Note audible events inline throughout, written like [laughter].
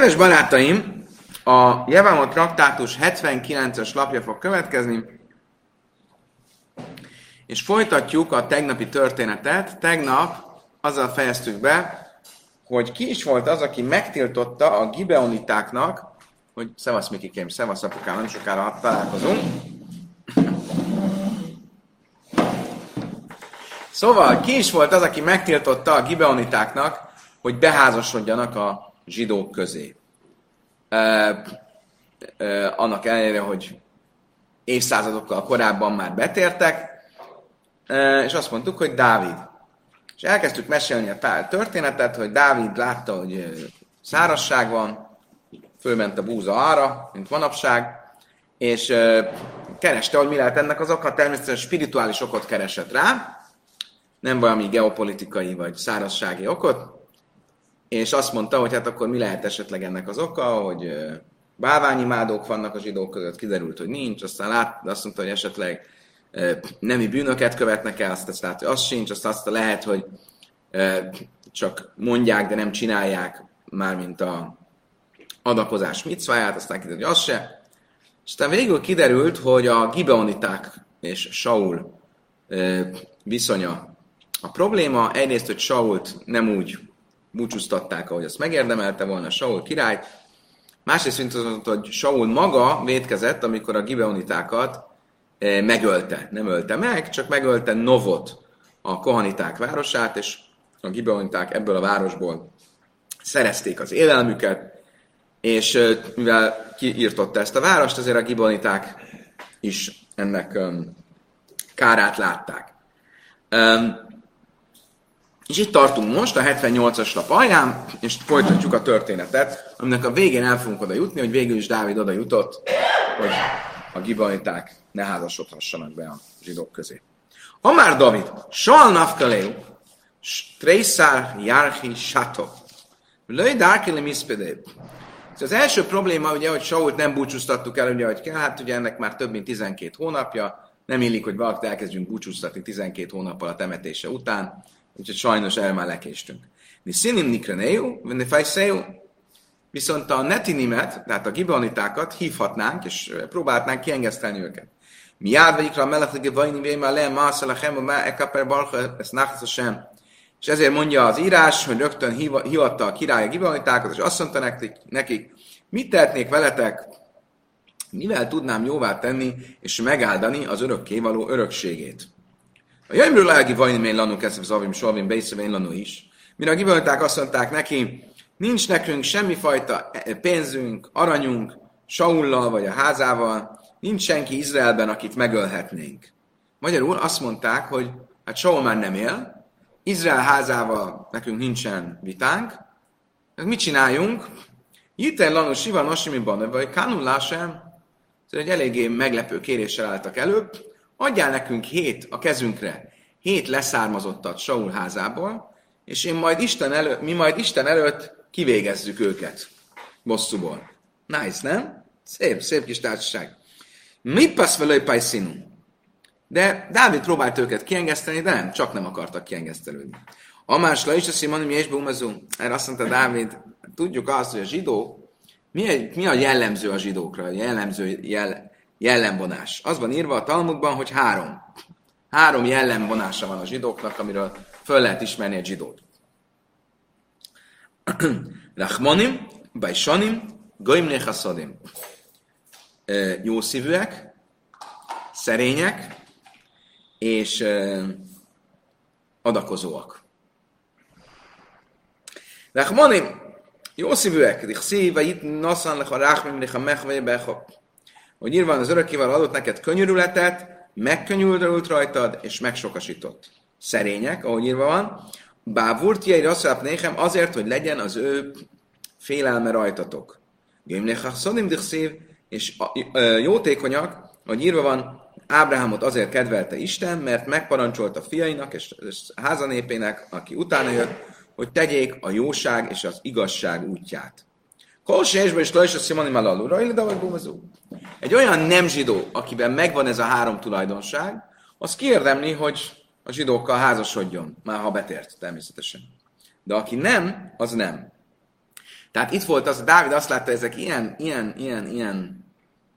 Kedves barátaim, a Jevámot traktátus 79-es lapja fog következni, és folytatjuk a tegnapi történetet. Tegnap azzal fejeztük be, hogy ki is volt az, aki megtiltotta a gibeonitáknak, hogy szevasz Mikikém, szevasz apukám, nem sokára találkozunk. Szóval ki is volt az, aki megtiltotta a gibeonitáknak, hogy beházasodjanak a zsidók közé. Annak ellenére, hogy évszázadokkal korábban már betértek, és azt mondtuk, hogy Dávid. És elkezdtük mesélni a történetet, hogy Dávid látta, hogy szárasság van, fölment a búza arra, mint manapság, és kereste, hogy mi lehet ennek az oka, természetesen spirituális okot keresett rá, nem valami geopolitikai vagy szárassági okot, és azt mondta, hogy hát akkor mi lehet esetleg ennek az oka, hogy bálványimádók vannak a zsidók között, kiderült, hogy nincs, aztán lát, azt mondta, hogy esetleg nemi bűnöket követnek el, azt, azt lát, hogy az sincs, azt azt lehet, hogy csak mondják, de nem csinálják, mármint a adakozás micváját, aztán kiderült, hogy az se. És aztán végül kiderült, hogy a gibeoniták és Saul viszonya a probléma. Egyrészt, hogy Sault nem úgy búcsúztatták, ahogy azt megérdemelte volna Saul király. Másrészt az, hogy Saul maga védkezett, amikor a gibeonitákat eh, megölte. Nem ölte meg, csak megölte Novot, a kohaniták városát, és a gibeoniták ebből a városból szerezték az élelmüket, és eh, mivel kiírtotta ezt a várost, azért a gibeoniták is ennek um, kárát látták. Um, és itt tartunk most a 78-as lap alján, és folytatjuk a történetet, aminek a végén el fogunk oda jutni, hogy végül is Dávid oda jutott, hogy a gibaniták ne házasodhassanak be a zsidók közé. Amár David, Sal Nafkaleu, Trészár Járhi Sato, Löj Dárkele Miszpedé. Az első probléma, ugye, hogy Sault nem búcsúztattuk el, ugye, hogy kell, hát ugye ennek már több mint 12 hónapja, nem illik, hogy valakit elkezdjünk búcsúztatni 12 hónappal a temetése után úgyhogy sajnos el már lekéstünk. Mi színim nikreneu, venni fejszeu, viszont a netinimet, tehát a gibonitákat hívhatnánk, és próbálhatnánk kiengesztelni őket. Mi jár vegyikra a mellett, vajni véma le, mászal a hemu, má ekaper balha, ezt náhsz sem. És ezért mondja az írás, hogy rögtön hivatta a király a gibonitákat, és azt mondta nekik, nekik mit tehetnék veletek, mivel tudnám jóvá tenni és megáldani az örökkévaló örökségét. A jöjjmről lelgi vajnimén lanu kezdve zavim solvim beiszevén lanu is. Mire a gibölták azt mondták neki, nincs nekünk semmifajta pénzünk, aranyunk, Saullal vagy a házával, nincs senki Izraelben, akit megölhetnénk. Magyarul azt mondták, hogy hát Saul már nem él, Izrael házával nekünk nincsen vitánk, mit csináljunk? Jiten lanu siva nosimiban, vagy kanun lásem, ez egy eléggé meglepő kéréssel álltak előbb, adjál nekünk hét a kezünkre, hét leszármazottat Saul házából, és én majd Isten elő, mi majd Isten előtt kivégezzük őket bosszúból. Nice, nem? Szép, szép kis társaság. Mi passz vele színú? De Dávid próbált őket kiengeszteni, de nem, csak nem akartak kiengesztelődni. A más is a Simon, mi és Bumazú. Erre azt mondta Dávid, tudjuk azt, hogy a zsidó, mi, mi a jellemző a zsidókra, a jellemző jel, jellemvonás. Az van írva a Talmudban, hogy három. Három jellemvonása van a zsidóknak, amiről föl lehet ismerni egy zsidót. [clears throat] Rachmanim, Bajsanim, Goim Nechaszadim. Jószívűek, szerények, és adakozóak. Rachmanim, jószívűek, Dichszív, Vajit, Nassan, Lecha, Rachmim, Lecha, Mechve, Becha hogy nyilván az örökkéval adott neked könyörületet, megkönyörült rajtad, és megsokasított. Szerények, ahogy írva van, bávurtjai rasszáp néhem azért, hogy legyen az ő félelme rajtatok. és jótékonyak, hogy írva van, Ábrahámot azért kedvelte Isten, mert megparancsolta fiainak és házanépének, aki utána jött, hogy tegyék a jóság és az igazság útját. Kol sésbe és lajsa vagy bumazú. Egy olyan nem zsidó, akiben megvan ez a három tulajdonság, az kiérdemli, hogy a zsidókkal házasodjon, már ha betért természetesen. De aki nem, az nem. Tehát itt volt az, Dávid azt látta, ezek ilyen, ilyen, ilyen, ilyen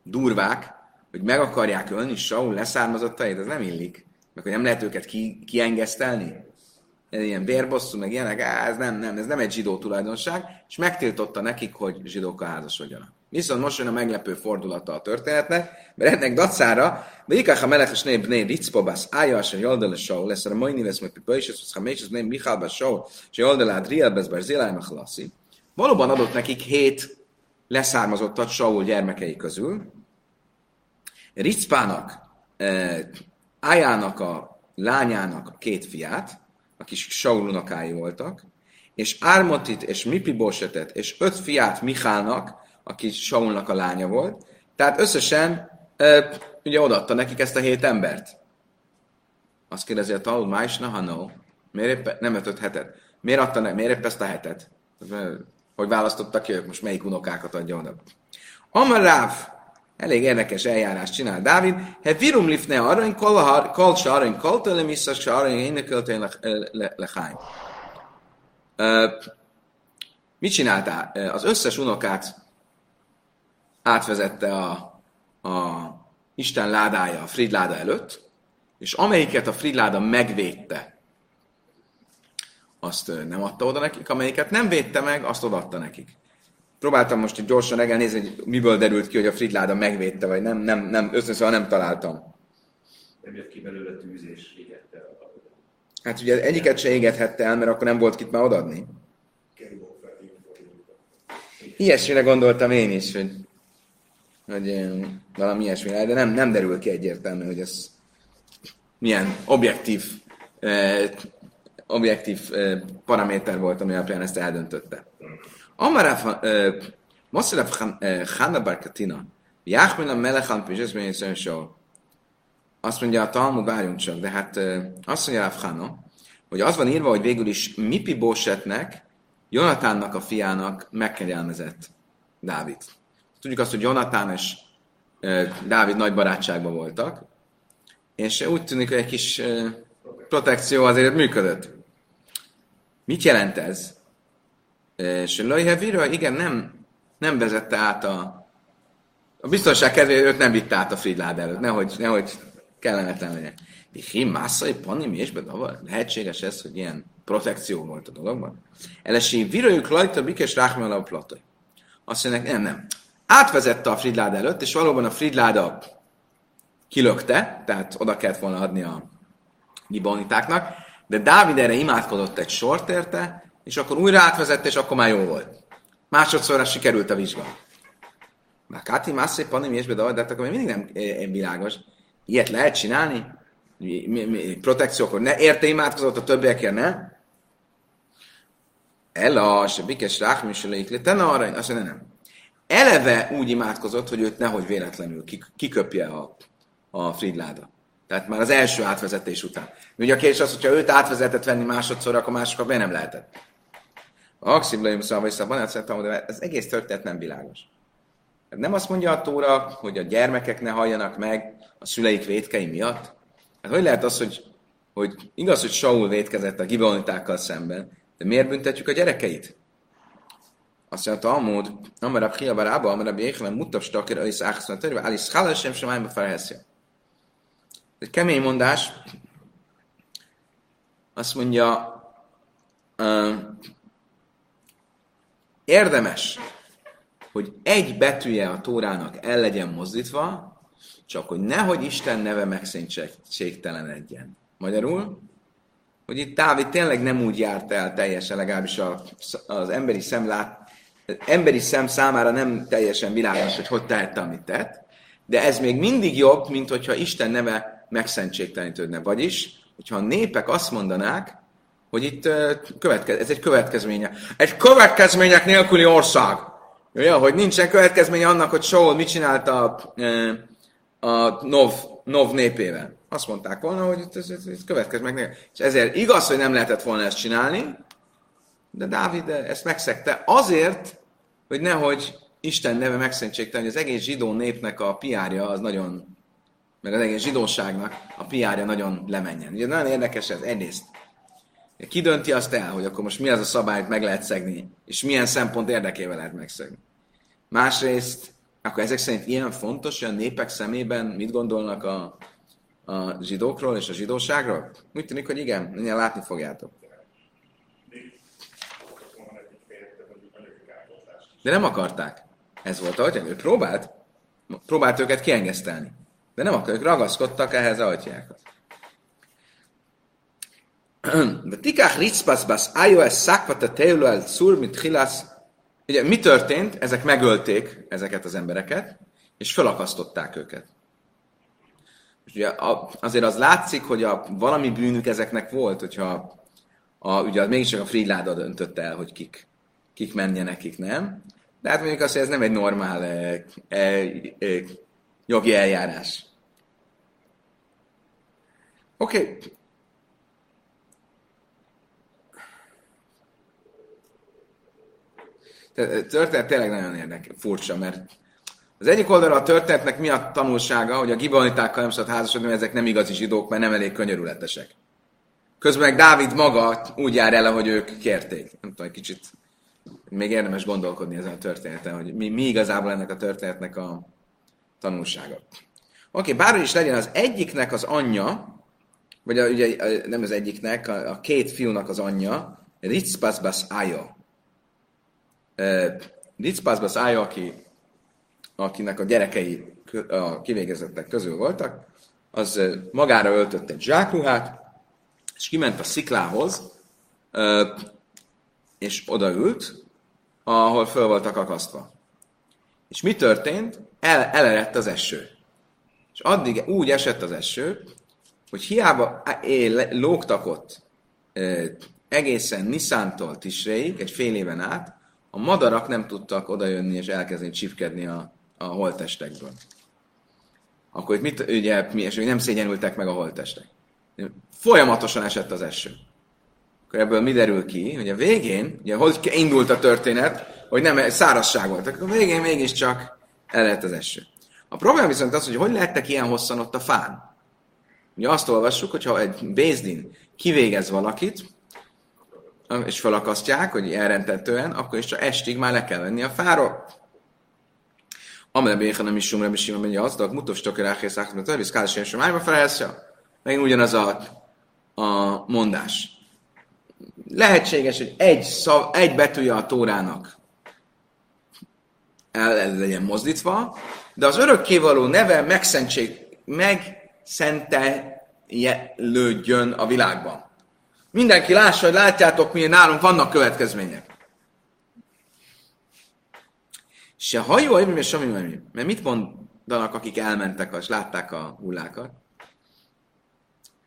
durvák, hogy meg akarják ölni Saul leszármazottait, ez nem illik. Meg hogy nem lehet őket ki, kiengesztelni. Ilyen vérbosszú, meg ilyenek, á, ez nem, nem, ez nem egy zsidó tulajdonság, és megtiltotta nekik, hogy zsidókkal házasodjanak. Viszont most jön a meglepő fordulata a történetnek, mert ennek dacára, de ikach a meleches név né Ritzpobász, ája, se joldele Saul, lesz a mai névesz, meg pipa is, ez a mécses név Michal Saul, se joldele Adriel, bár Zéláj Valóban adott nekik hét leszármazottat Saul gyermekei közül. Ritzpának, eh, Ájának a lányának a két fiát, akik Saul unokái voltak, és Ármotit és Mipibosetet és öt fiát Michálnak, aki Saulnak a lánya volt. Tehát összesen e, ugye odaadta nekik ezt a hét embert. Azt kérdezi a Talmud, Májsna, ha no. Miért épp, nem ötöt hetet? Miért adta ne, miért épp ezt a hetet? Hogy választottak ki ők, most melyik unokákat adja oda? Amaráv, elég érdekes eljárás csinál Dávid. He virum lifne arany, kol se arany, kol tőle vissza se arany, lehány. Mit csináltál? Az összes unokát átvezette a, a Isten ládája a Fridláda előtt, és amelyiket a Fridláda megvédte, azt nem adta oda nekik, amelyiket nem védte meg, azt odaadta nekik. Próbáltam most hogy gyorsan reggel nézni, hogy miből derült ki, hogy a Fridláda megvédte, vagy nem, nem, nem, összeszóval nem találtam. Nem jött ki belőle tűz és égette a... Hát ugye egyiket se égethette el, mert akkor nem volt kit már odaadni. Ilyesmire gondoltam én is, hogy hogy valami ilyesmi de nem, nem derül ki egyértelmű, hogy ez milyen objektív, eh, objektív eh, paraméter volt, ami alapján ezt eldöntötte. Amarav eh, Moszerav Hanna Barkatina, Jáhmin a Melechan Pizseszmény azt mondja a Talmud, várjunk csak, de hát eh, azt mondja Rav hogy az van írva, hogy végül is Mipi Bósetnek, Jonatánnak a fiának megkegyelmezett Dávid. Tudjuk azt, hogy Jonatán és Dávid nagy barátságban voltak, és úgy tűnik, hogy egy kis protekció azért működött. Mit jelent ez? És Lajhevira, igen, nem, nem vezette át a... A biztonság kedvéért őt nem vitte át a Fridlád előtt, nehogy, nehogy kellemetlen legyen. Him, mászai, panim, és bedavar. Lehetséges ez, hogy ilyen protekció volt a dologban? Elesi, virőjük lajta, bikes ráhmel a platai. Azt mondják, nem, nem átvezette a Fridláda előtt, és valóban a Fridláda kilökte, tehát oda kellett volna adni a gibonitáknak, de Dávid erre imádkozott egy sort érte, és akkor újra átvezette, és akkor már jó volt. Másodszorra sikerült a vizsga. Már Káti Mászé Panim és hát akkor mindig nem eh, világos. Ilyet lehet csinálni? Mi, mi, mi, protekció, akkor ne érte imádkozott a többiekért, ne? Ella, se bikes ráhmisöleik, te arra, azt mondja, nem eleve úgy imádkozott, hogy őt nehogy véletlenül kiköpje a, a Fridláda. Tehát már az első átvezetés után. Ugye a kérdés az, hogyha őt átvezetett venni másodszor, akkor másokkal be nem lehetett. A Aksziblaim szava és szabban de ez egész történet nem világos. Nem azt mondja a Tóra, hogy a gyermekek ne halljanak meg a szüleik vétkei miatt? Hát hogy lehet az, hogy, hogy igaz, hogy Saul vétkezett a gibeonitákkal szemben, de miért büntetjük a gyerekeit? Azt mondja, Talmud, Amar Rab Chia Barába, Amar Rab Jéhelen, Mutas Takir, Alisz Áhaszon, Törve, Alisz Hálás, sem sem felheszja. Egy kemény mondás. Azt mondja, érdemes, hogy egy betűje a Tórának el legyen mozdítva, csak hogy nehogy Isten neve megszentségtelenedjen. Magyarul, hogy itt Dávid tényleg nem úgy járt el teljesen, legalábbis az emberi szem lát, emberi szem számára nem teljesen világos, hogy hogy tehette, amit tett, de ez még mindig jobb, mint hogyha Isten neve megszentségtelenítődne. Vagyis, hogyha a népek azt mondanák, hogy itt követke, ez egy következménye. Egy következmények nélküli ország. Ja, hogy nincsen következménye annak, hogy Saul mit csinált a, a Nov, Nov népével. Azt mondták volna, hogy ez, ez, ez következmények nélkül. És ezért igaz, hogy nem lehetett volna ezt csinálni, de Dávid ezt megszegte azért, hogy nehogy Isten neve megszentségtelen, hogy az egész zsidó népnek a piárja az nagyon, meg az egész zsidóságnak a piárja nagyon lemenjen. Ugye nagyon érdekes ez egyrészt. Ki dönti azt el, hogy akkor most mi az a szabály, hogy meg lehet szegni, és milyen szempont érdekével lehet megszegni. Másrészt, akkor ezek szerint ilyen fontos, hogy a népek szemében mit gondolnak a, a zsidókról és a zsidóságról? Úgy tűnik, hogy igen, mindjárt látni fogjátok. De nem akarták. Ez volt, ahogy ő próbált. Próbált őket kiengesztelni. De nem akarják, ragaszkodtak ehhez a atyákhoz. Tikach ritzpaszbasz iOS szakvata teulu el szur, mint hilász. Ugye mi történt? Ezek megölték ezeket az embereket, és felakasztották őket. És ugye azért az látszik, hogy a, valami bűnük ezeknek volt, hogyha a, ugye mégiscsak a Friedláda döntött el, hogy kik, kik menjenek, kik nem. De hát mondjuk azt, hogy ez nem egy normál e, e, e, jogi eljárás. Oké. Okay. Történet tényleg nagyon érdekes, furcsa, mert az egyik oldalra a történetnek mi a tanulsága, hogy a gibonitákkal nem szabad házasodni, mert ezek nem igazi zsidók, mert nem elég könyörületesek. Közben meg Dávid maga úgy jár el, ahogy ők kérték. Nem tudom, egy kicsit még érdemes gondolkodni ezen a történeten, hogy mi, mi igazából ennek a történetnek a tanulsága. Oké, okay, bárhogy is legyen, az egyiknek az anyja, vagy a, ugye nem az egyiknek, a, a két fiúnak az anyja, Ritzpaszbasz Ája. Ritzpaszbasz Ája, aki, akinek a gyerekei a kivégezettek közül voltak, az magára öltött egy zsákruhát, és kiment a sziklához, és odaült, ahol föl voltak akasztva. És mi történt? El, elerett az eső. És addig úgy esett az eső, hogy hiába lógtak ott egészen Niszántól Tisréig, egy fél éven át, a madarak nem tudtak odajönni és elkezdeni csipkedni a, a holtestekből. Akkor itt mit, ugye, mi, és nem szégyenültek meg a holtestek. Folyamatosan esett az eső. Akkor ebből mi derül ki, hogy a végén, ugye hogy indult a történet, hogy nem szárazság volt, akkor a végén mégiscsak el lehet az eső. A probléma viszont az, hogy hogy lehettek ilyen hosszan ott a fán. Ugye azt olvassuk, hogyha egy Bézdin kivégez valakit, és felakasztják, hogy elrentetően, akkor is csak estig már le kell venni a fáról. Amele béha nem is sumra, és sima menje az, de mutos tökör elhész, mert a viszkál sem állva felelsze. Megint ugyanaz a, a mondás. Lehetséges, hogy egy, szav, egy betűje a tórának el, el legyen mozdítva, de az örökkévaló neve megszentség, megszentelődjön a világban. Mindenki lássa, hogy látjátok, milyen nálunk vannak következmények. Se hajó, mi és semmi, mert mit mondanak, akik elmentek, és látták a hullákat?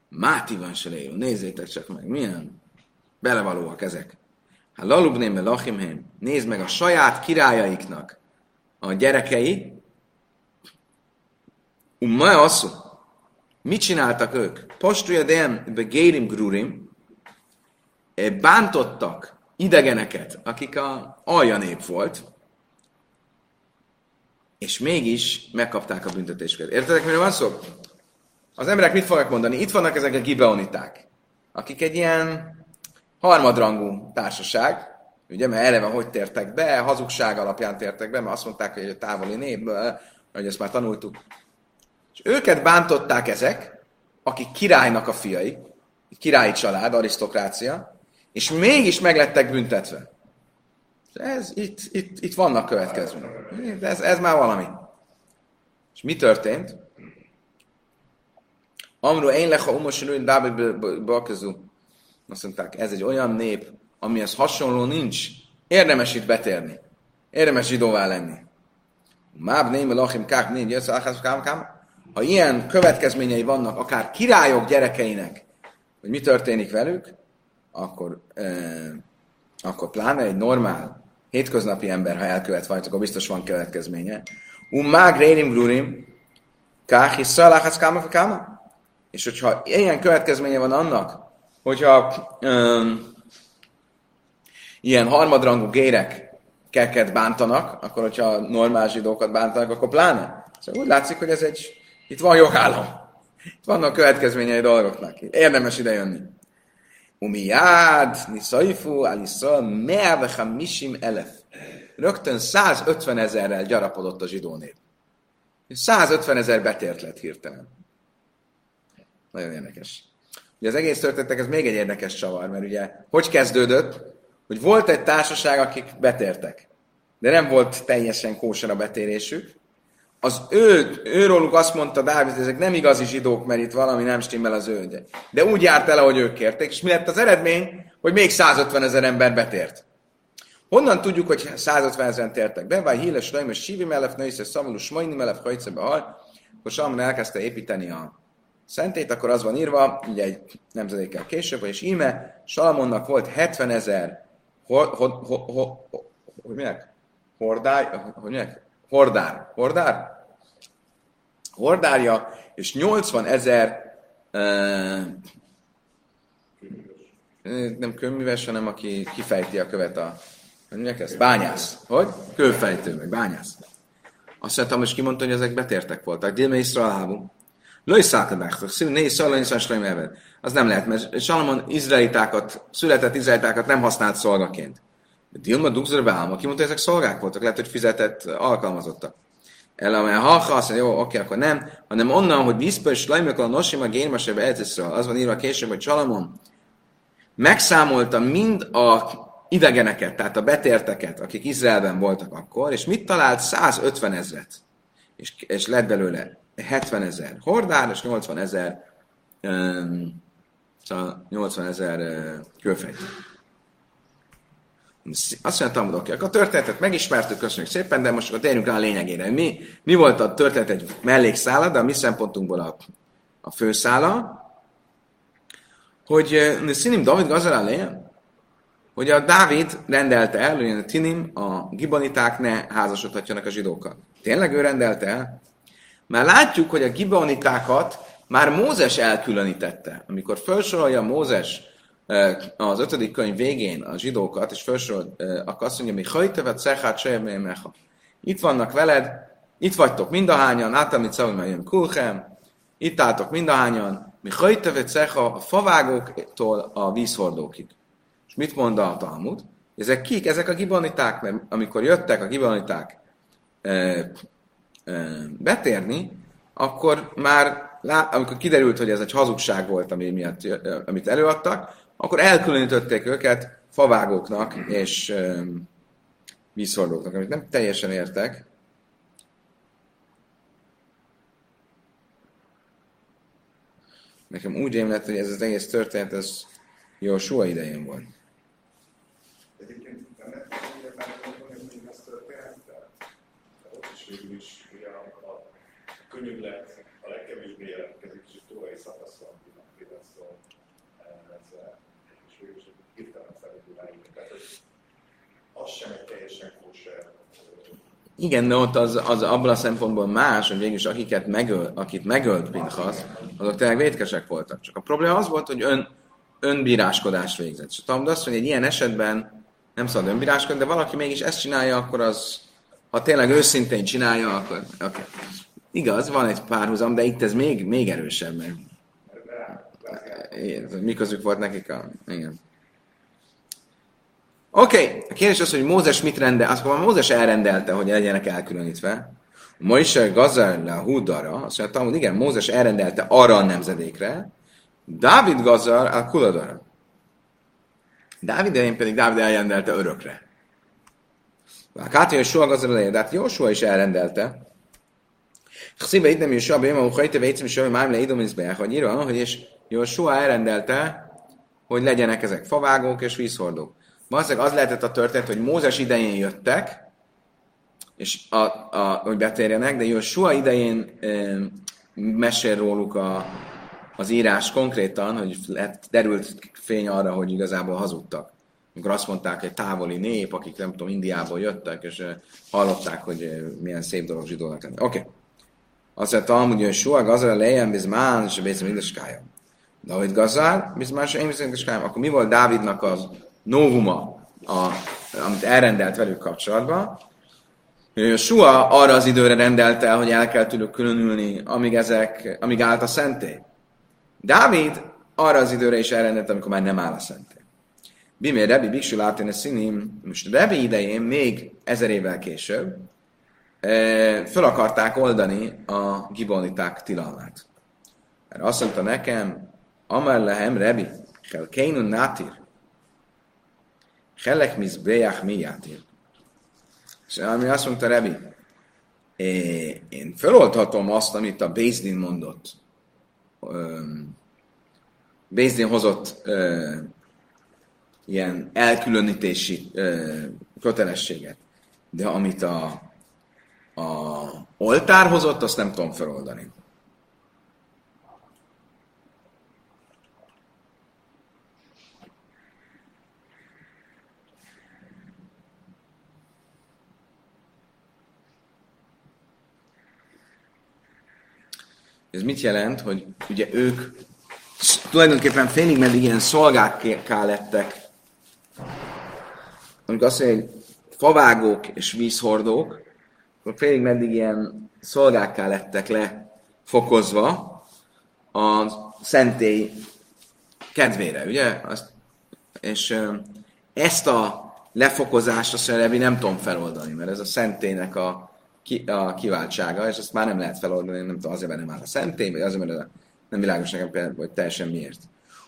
Máti van se nézzétek csak meg, milyen belevalóak ezek. Ha lalubném lachimhém, nézd meg a saját királyaiknak a gyerekei, ma asszú, mit csináltak ők? Postulja dem begérim grurim, bántottak idegeneket, akik a alja nép volt, és mégis megkapták a büntetésüket. Értedek, mire van szó? Az emberek mit fognak mondani? Itt vannak ezek a gibeoniták, akik egy ilyen harmadrangú társaság, ugye, mert eleve hogy tértek be, hazugság alapján tértek be, mert azt mondták, hogy egy távoli népből, hogy ezt már tanultuk. És őket bántották ezek, akik királynak a fiai, királyi család, arisztokrácia, és mégis meglettek büntetve. Ez, itt, itt, itt vannak következmények. Ez, ez már valami. És mi történt? Amru én leha umosinúin dábi bakazú. Azt mondták, ez egy olyan nép, amihez hasonló nincs. Érdemes itt betérni. Érdemes zsidóvá lenni. Máb némi lachim kák négy Ha ilyen következményei vannak, akár királyok gyerekeinek, hogy mi történik velük, akkor, eh, akkor pláne egy normál, hétköznapi ember, ha elkövet valamit, akkor biztos van következménye. Um mág rénim grurim, káhi szaláhasz káma káma. És hogyha ilyen következménye van annak, hogyha um, ilyen harmadrangú gérek keket bántanak, akkor hogyha normál zsidókat bántanak, akkor pláne. Szóval úgy látszik, hogy ez egy, itt van jogállam. Itt vannak következményei dolgoknak. Érdemes ide jönni. Umiád, Niszaifu, Aliszal, Meavechamisim elef. Rögtön 150 ezerrel gyarapodott a zsidó nép. 150 ezer betért lett hirtelen. Nagyon érdekes. Ugye az egész történetek, ez még egy érdekes csavar, mert ugye hogy kezdődött, hogy volt egy társaság, akik betértek, de nem volt teljesen kóser a betérésük. Az ő, őróluk azt mondta Dávid, hogy ezek nem igazi zsidók, mert itt valami nem stimmel az ő. De, úgy járt el, ahogy ők kérték, és mi lett az eredmény, hogy még 150 ezer ember betért. Honnan tudjuk, hogy 150 ezeren tértek be? Vagy híles Lajmos Sívi Melef, Nőisze Szamulus Smajni Melef, Hajcebe Hal, akkor Salmon elkezdte építeni a szentét, akkor az van írva, ugye egy nemzedékkel később, és íme Salamonnak volt 70 ezer hogy minek? Hordár, hogy minek? Hordár. Hordár? Hordárja, és 80 ezer uh, nem köműves, hanem aki kifejti a követ a mondják ezt? Bányász. Hogy? Kőfejtő, meg bányász. Azt mondtam, hogy kimondta, hogy ezek betértek voltak. Dilme Iszrael hábú. Lőj négy szalai niszán Az nem lehet, mert Salomon izraelitákat, született izraelitákat nem használt szolgaként. Dilma Dugzer Válma, aki mondta, hogy ezek szolgák voltak, lehet, hogy fizetett alkalmazottak. Elame ha azt mondja, jó, oké, akkor nem, hanem onnan, hogy Viszpa és Lajmek a Nosima Génmasebe Az van írva később, hogy Salamon megszámolta mind a idegeneket, tehát a betérteket, akik Izraelben voltak akkor, és mit talált? 150 ezret. És, és lett belőle 70 ezer hordár, és 80 ezer um, szóval 80 ezer uh, kőfejtő. Azt mondja, Talmud, oké, akkor a történetet megismertük, köszönjük szépen, de most akkor térjünk rá a lényegére. Mi, mi volt a történet egy mellékszála, de a mi szempontunkból a, a főszála, hogy Szinim David Gazal hogy a Dávid rendelte el, hogy a Tinim, a giboniták ne házasodhatjanak a zsidókkal. Tényleg ő rendelte el? Mert látjuk, hogy a gibonitákat már Mózes elkülönítette. Amikor felsorolja Mózes az ötödik könyv végén a zsidókat, és felsorol, akkor azt mondja, hogy hajtevet szechát mecha. Itt vannak veled, itt vagytok mindahányan, átamit szavim kulchem, itt álltok mindahányan, mi hajtevet szecha a favágóktól a vízhordókig. És mit mond a Talmud? Ezek kik? Ezek a giboniták, mert amikor jöttek a giboniták betérni, akkor már, amikor kiderült, hogy ez egy hazugság volt, ami miatt, amit előadtak, akkor elkülönítették őket favágóknak és vízhordóknak, amit nem teljesen értek. Nekem úgy rémlett, hogy ez az egész történet, ez jó soha idején volt. könnyű lett, a legkevésbé jelentkezik, és tórai szakaszon mindenképpen szól ezzel, és végül is hirtelen felül Tehát az sem egy teljesen kóser igen, de ott az, az abban a szempontból más, hogy végülis akiket megöl, akit megölt Pinchas, azok tényleg vétkesek voltak. Csak a probléma az volt, hogy ön, önbíráskodás végzett. És tudom, azt, hogy egy ilyen esetben nem szabad önbíráskodni, de valaki mégis ezt csinálja, akkor az, ha tényleg őszintén csinálja, akkor okay. Igaz, van egy párhuzam, de itt ez még, még erősebb, mert mi közük volt nekik a... Igen. Oké, okay. a kérdés az, hogy Mózes mit rendel, azt mondom, Mózes elrendelte, hogy legyenek elkülönítve. Moise Gazar le Hudara, azt mondja, hogy igen, Mózes elrendelte arra a nemzedékre, Dávid Gazar a Kuladara. Dávid idején pedig Dávid elrendelte örökre. A Kátia Soha Gazar elején, de hát Jósua is elrendelte, Chsziba itt nem is a béma, hogy te vécem is, hogy már le idom hogy írva, hogy és Jósua elrendelte, hogy legyenek ezek favágók és vízhordók. Valószínűleg az lehetett a történet, hogy Mózes idején jöttek, és a, a, hogy betérjenek, de Jósua idején e, mesél róluk a, az írás konkrétan, hogy lett, derült fény arra, hogy igazából hazudtak. Amikor azt mondták, hogy távoli nép, akik nem tudom, Indiából jöttek, és hallották, hogy milyen szép dolog zsidónak lenni. Oké. Okay. Azt mondta, hogy soha gazar lejem bizmán, és bézem indeskája. David gazár, bizmán, se én. Akkor mi volt Dávidnak az novuma, a, amit elrendelt velük kapcsolatban? Sua arra az időre rendelte, hogy el kell tőlük különülni, amíg, ezek, amíg állt a szentély. Dávid arra az időre is elrendelt, amikor már nem áll a szentély. Bimé Rebi Biksul a színim, most Rebi idején, még ezer évvel később, föl akarták oldani a giboniták tilalmát. Mert azt mondta nekem, Amar lehem Rebi, Kel Kénun Nátir, Helek mis bejach mi játér. És ami azt mondta Rebi, én feloldhatom azt, amit a Bézdin mondott. Bézdin hozott ilyen elkülönítési kötelességet. De amit a, a oltár hozott, azt nem tudom feloldani. Ez mit jelent, hogy ugye ők tulajdonképpen félig meddig ilyen szolgákká lettek. Amikor azt mondja, hogy favágók és vízhordók, akkor félig meddig ilyen szolgákká lettek lefokozva a szentély kedvére, ugye? Azt, és ezt a lefokozást a Rebi nem tudom feloldani, mert ez a szentélynek a ki, a kiváltsága, és azt már nem lehet feloldani, nem tudom, azért, nem áll a szentély, vagy azért, mert nem világos nekem például, hogy teljesen miért.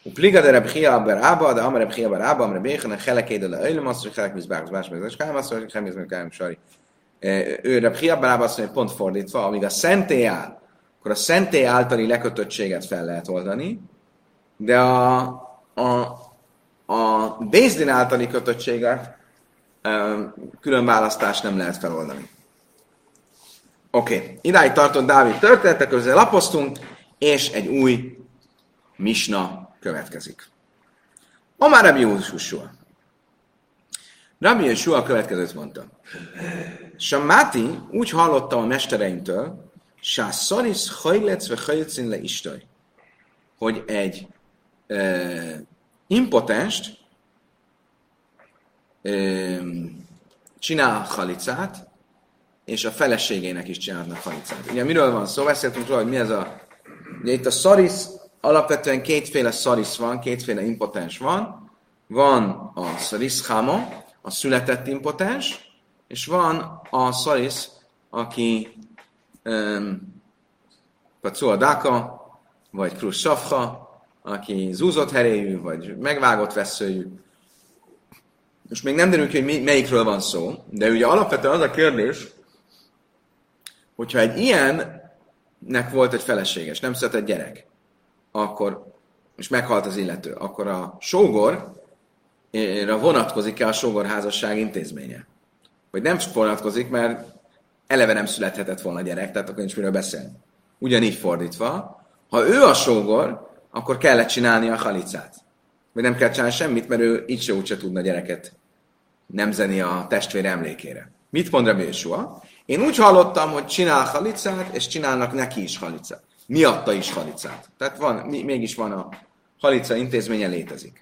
U pliga de Reb Chia ber Abba, de Amar Reb Chia ber Abba, Amar Béchen, Helek de le Öylem, azt, hogy Helek Mizbákos, Bás, meg Kám, azt, hogy Helek Mizbákos, Kám, Sari. Ő Reb Chia ber Abba azt mondja, pont fordítva, amíg a szentély áll, akkor a szentély általi lekötöttséget fel lehet oldani, de a, a, a Bézdin általi kötöttséget külön választást nem lehet feloldani. Oké, okay. idáig tartott Dávid története, közben lapoztunk, és egy új misna következik. Ma már Rabbi Józsussua. Rabbi Józsua a következőt mondta. Samáti úgy hallottam a mestereimtől, Sá szaris hajlec ve hajlcin le istaj, hogy egy e, impotenst e, csinál halicát, és a feleségének is csinálnak halicát. Ugye miről van szó? Beszéltünk róla, hogy mi ez a... Ugye itt a szaris, alapvetően kétféle szaris van, kétféle impotens van. Van a szaris hama, a született impotens, és van a szaris, aki um, Daka, vagy Krus Safha, aki zúzott heréjű, vagy megvágott veszőjű. Most még nem derül ki, hogy melyikről van szó, de ugye alapvetően az a kérdés, hogyha egy ilyennek volt egy feleséges, nem született gyerek, akkor, és meghalt az illető, akkor a sógorra vonatkozik-e a sógorházasság intézménye? Vagy nem vonatkozik, mert eleve nem születhetett volna gyerek, tehát akkor nincs miről beszélni. Ugyanígy fordítva, ha ő a sógor, akkor kellett csinálni a halicát. Vagy nem kell csinálni semmit, mert ő így se úgyse tudna gyereket nemzeni a testvér emlékére. Mit mond Rabbi Yeshua? Én úgy hallottam, hogy csinál halicát, és csinálnak neki is halicát. Miatta is halicát. Tehát van, mégis van a halica intézménye létezik.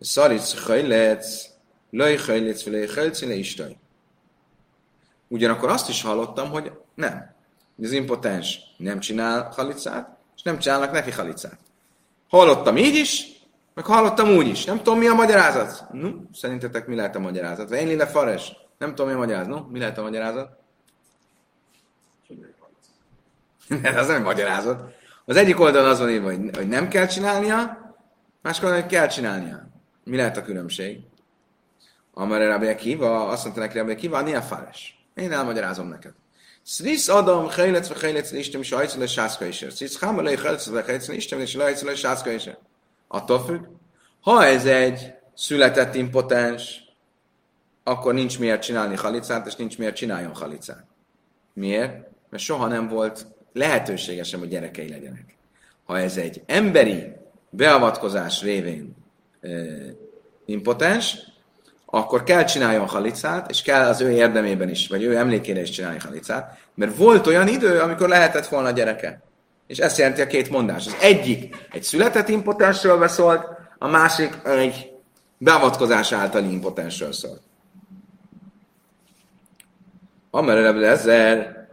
Szaric hajlec, löj hajlec, löj hajlec, le istaj. Ugyanakkor azt is hallottam, hogy nem. Az impotens nem csinál halicát, és nem csinálnak neki halicát. Hallottam így is, meg hallottam úgy is. Nem tudom, mi a magyarázat. No, szerintetek mi lehet a magyarázat? Én lille fares. Nem tudom, magyarázat. No, mi lehet a magyarázat? Ez az nem magyarázat. Az egyik oldalon az van írva, hogy, hogy nem kell csinálnia, másik oldalon, hogy kell csinálnia. Mi lehet a különbség? Amare Rabbi Akiva, azt mondta neki Rabbi Akiva, a fares. Én elmagyarázom neked. Szrisz Adam, Hejlec, vagy Hejlec, Isten, és Hajcele, Sászka is. Szrisz Hama, Lej, Hejlec, vagy Hejlec, Isten, és Hajcele, Sászka is. Attól függ. Ha ez egy született impotens, akkor nincs miért csinálni halicát, és nincs miért csináljon halicát. Miért? Mert soha nem volt lehetősége sem, hogy gyerekei legyenek. Ha ez egy emberi beavatkozás révén e, impotens, akkor kell csináljon halicát, és kell az ő érdemében is, vagy ő emlékére is csinálni halicát, mert volt olyan idő, amikor lehetett volna gyereke. És ezt jelenti a két mondás. Az egyik egy született impotensről beszélt, a másik egy beavatkozás általi impotensről szólt. Amer Rebbe Lezer,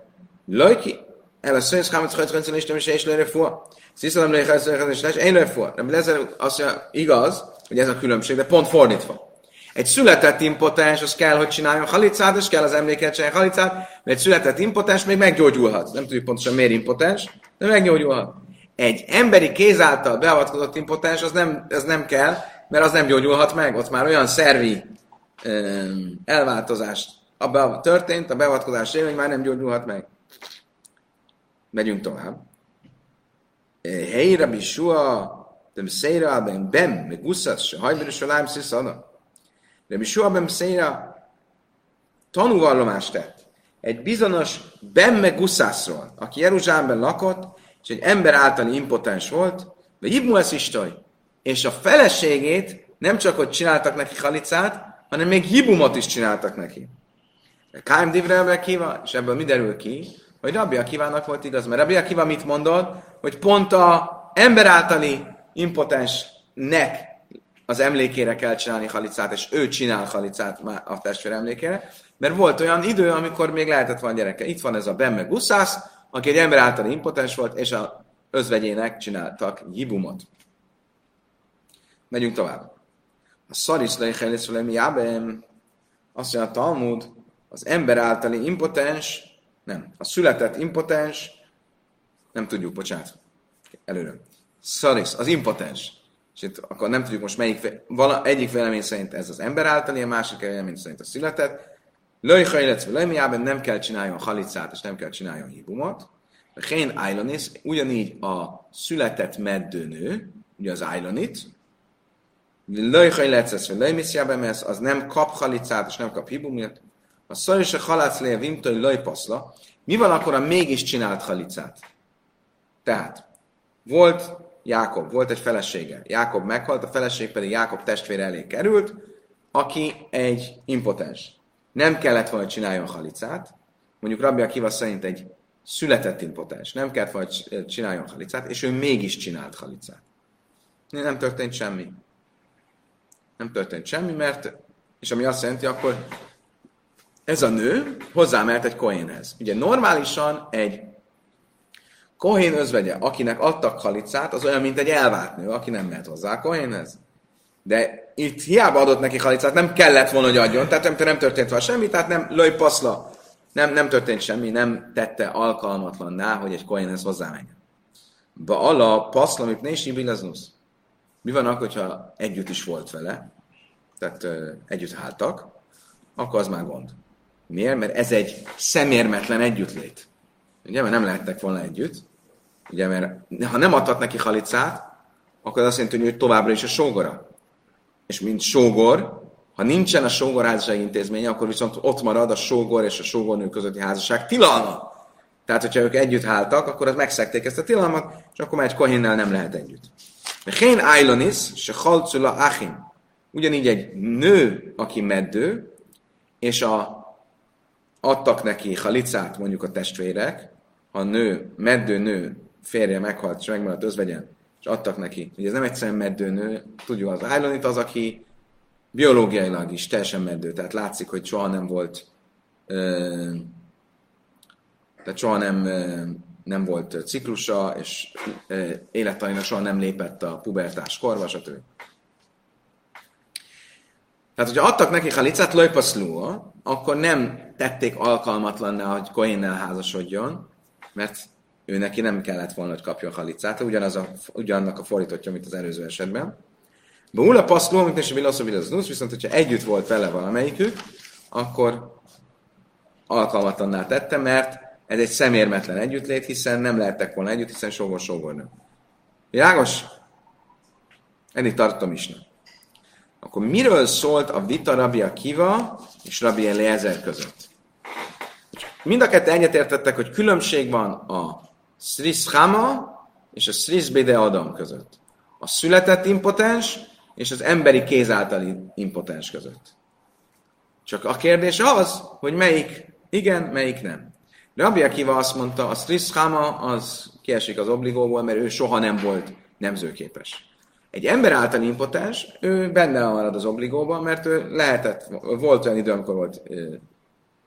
Lajki, El a szőnsz hámat hajtrendszer és nem is és lőre fua. Sziszalem lőre hajtrendszer és nem én lőre fua. Nem lezer azt mondja, igaz, hogy ez a különbség, de pont fordítva. Egy született impotens, az kell, hogy csináljon halicát, és kell az emléket csinálni halicát, mert egy született impotens még meggyógyulhat. Nem tudjuk pontosan miért impotens, de meggyógyulhat. Egy emberi kéz által beavatkozott impotens, az nem, az nem kell, mert az nem gyógyulhat meg. Ott már olyan szervi um, a történt, a beavatkozás révén, hogy már nem gyógyulhat meg. Megyünk tovább. Hey, Rabbi Shua, dem Seira, ben Bem, meg Uszat, se hajberi, se lájm, sziszana. Rabbi Shua, ben Seira, tanúvallomást tett. Egy bizonyos Bemme Guszászról, aki Jeruzsálemben lakott, és egy ember általi impotens volt, de Ibnu Istaj, és a feleségét nem csak, hogy csináltak neki halicát, hanem még hibumot is csináltak neki. Káim Divre Kiva, és ebből mi derül ki? Hogy Rabbi Akivának volt igaz, mert Rabbi Akiva mit mondott? Hogy pont a ember általi impotensnek az emlékére kell csinálni halicát, és ő csinál halicát a testvér emlékére, mert volt olyan idő, amikor még lehetett volna gyereke. Itt van ez a Bemme Guszász, aki egy ember által impotens volt, és a özvegyének csináltak jibumot. Megyünk tovább. A szaris leichelészülemi jábem, azt mondja a Talmud, az ember általi impotens, nem, a született impotens, nem tudjuk, bocsánat, előre. Szaris, az impotens. És itt akkor nem tudjuk most melyik, vala, egyik vélemény szerint ez az ember általi, a másik vélemény szerint a született. Löjhajletsz velemiában nem kell csináljon halicát, és nem kell csináljon hibumot. Hén Ailonis, ugyanígy a született meddőnő, ugye az Ailonit, Löjhajletsz velemiszjában, mert az nem kap halicát, és nem kap hibumot, a szajos a halác léje vimtoj lojpaszla. Mi van akkor, ha mégis csinált halicát? Tehát, volt Jákob, volt egy felesége. Jákob meghalt, a feleség pedig Jákob testvére elé került, aki egy impotens. Nem kellett volna csináljon halicát, mondjuk Rabbi Akiva szerint egy született impotens, nem kellett volna csináljon halicát, és ő mégis csinált halicát. Nem történt semmi. Nem történt semmi, mert, és ami azt jelenti, akkor ez a nő hozzámert egy kohénhez. Ugye normálisan egy kohén özvegye, akinek adtak halicát, az olyan, mint egy elvált nő, aki nem mehet hozzá a kohénhez. De itt hiába adott neki halicát, nem kellett volna, hogy adjon, tehát nem, nem történt volna semmi, tehát nem löj paszla, nem, nem történt semmi, nem tette alkalmatlanná, hogy egy kohénhez hozzámenjen. Ba ala paszla, amit nési bilaznusz. Mi van akkor, hogyha együtt is volt vele, tehát együtt háltak, akkor az már gond. Miért? Mert ez egy szemérmetlen együttlét. Ugye, mert nem lehettek volna együtt. Ugye, mert ha nem adhat neki halicát, akkor az azt jelenti, hogy ő továbbra is a sógora. És mint sógor, ha nincsen a sógorházasság intézménye, akkor viszont ott marad a sógor és a sógornő közötti házasság tilalma. Tehát, hogyha ők együtt háltak, akkor az megszekték ezt a tilalmat, és akkor már egy kohénnel nem lehet együtt. Hén Ailonis, se halcula achim. Ugyanígy egy nő, aki meddő, és a adtak neki halicát mondjuk a testvérek, ha a nő, meddő nő férje meghalt, és megmaradt özvegyen, és adtak neki. Ugye ez nem egyszerűen meddő nő, tudjuk az Ájlonit az, aki biológiailag is teljesen meddő, tehát látszik, hogy soha nem volt ö, tehát soha nem, nem volt ciklusa, és élettanilag soha nem lépett a pubertás korba, stb. Tehát, hogyha adtak neki halicát, lojpaszlúa, akkor nem tették alkalmatlanná, hogy Kohénnel házasodjon, mert ő neki nem kellett volna, hogy kapjon halicát, ugyanaz a, ugyanannak a fordítottja, mint az előző esetben. Búla paszló, mint is vilaszó viszont hogyha együtt volt vele valamelyikük, akkor alkalmatlanná tette, mert ez egy szemérmetlen együttlét, hiszen nem lehettek volna együtt, hiszen sógor-sógornő. Világos? Ennyit tartom is. Akkor miről szólt a vita Rabbi Akiva és Rabbi Eliezer között? Mind a kettő egyetértettek, hogy különbség van a Sris Hama és a Sris Bede Adam között. A született impotens és az emberi kéz általi impotens között. Csak a kérdés az, hogy melyik igen, melyik nem. Rabbi Akiva azt mondta, a Sris Hama az kiesik az obligóból, mert ő soha nem volt nemzőképes. Egy ember által impotens, ő benne marad az obligóban, mert ő lehetett, volt olyan idő, amikor volt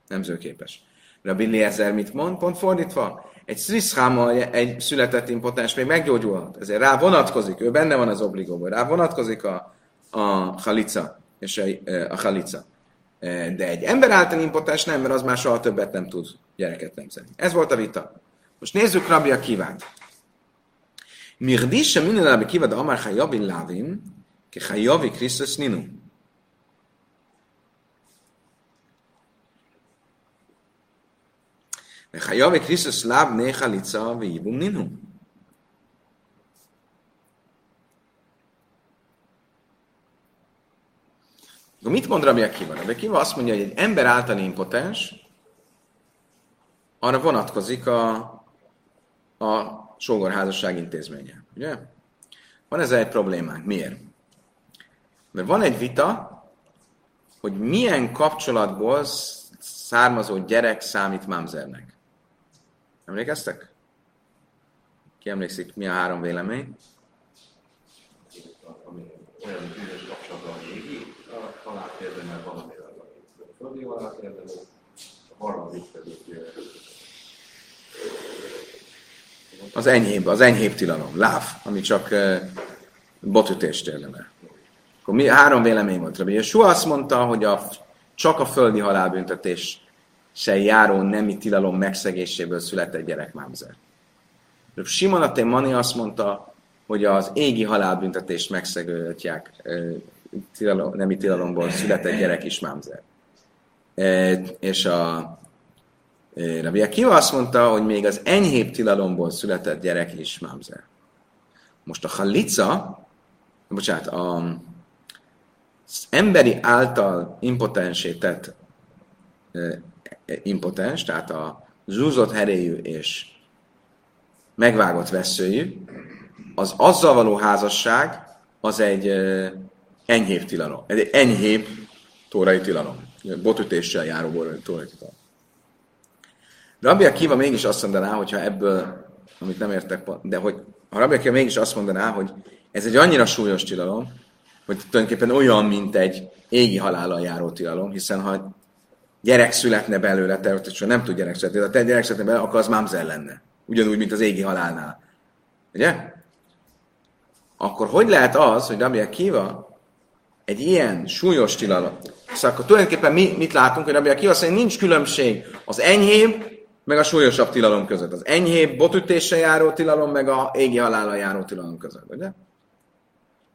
nemzőképes. Rabbi Eliezer mit mond? Pont fordítva. Egy szriszháma, egy született impotens még meggyógyulhat. Ezért rá vonatkozik, ő benne van az obligóban, rá vonatkozik a, a halica, és a, a halica. De egy ember által impotens nem, mert az már soha többet nem tud gyereket nemzeni. Ez volt a vita. Most nézzük Rabbi Akivát. Mirdisha minden Rabbi Kiva de Amar Chayovin Lavin, ki Chayovi Krisztus Ninu. Chayovi Krisztus Lav Necha Lica Vivum Ninu. Akkor mit mond Rabbi Akiva? Rabbi Akiva azt mondja, hogy egy ember által impotens, arra vonatkozik a, a sógorházasság intézménye. Ugye? Van ez egy problémánk. Miért? Mert van egy vita, hogy milyen kapcsolatból származó gyerek számít mámzernek. Emlékeztek? Ki emlékszik, mi a három vélemény? olyan az enyhébb, az enyhébb tilalom, láv, ami csak uh, botütést érdemel. Akkor mi, három vélemény volt. Rabbi Jesua azt mondta, hogy a, csak a földi halálbüntetés se járó nemi tilalom megszegéséből született gyerek mámzer. Simon a Mani azt mondta, hogy az égi halálbüntetést megszegőtják tilalom, nemi tilalomból született gyerek is mámzer. E, és a Rabbi Akiva azt mondta, hogy még az enyhébb tilalomból született gyerek is mámzer. Most a halica, bocsánat, a, az emberi által impotensé tett impotens, tehát a zúzott heréjű és megvágott veszőjű, az azzal való házasság az egy enyhébb tilalom. Egy enyhébb tórai tilalom. Botütéssel járó tórai tilalom. Rabbi Akiva mégis azt mondaná, hogyha ebből, amit nem értek, de hogy ha Rabbi Akiva mégis azt mondaná, hogy ez egy annyira súlyos tilalom, hogy tulajdonképpen olyan, mint egy égi halállal járó tilalom, hiszen ha gyerek születne belőle, természetesen nem tud gyerek születni, de ha te gyerek születne belőle, akkor az mamzer lenne. Ugyanúgy, mint az égi halálnál. Ugye? Akkor hogy lehet az, hogy Rabbi Akiva egy ilyen súlyos tilalom, szóval akkor tulajdonképpen mi, mit látunk, hogy Rabbi Akiva szerint nincs különbség az enyhébb, meg a súlyosabb tilalom között. Az enyhébb botütéssel járó tilalom, meg a égi halállal járó tilalom között, ugye?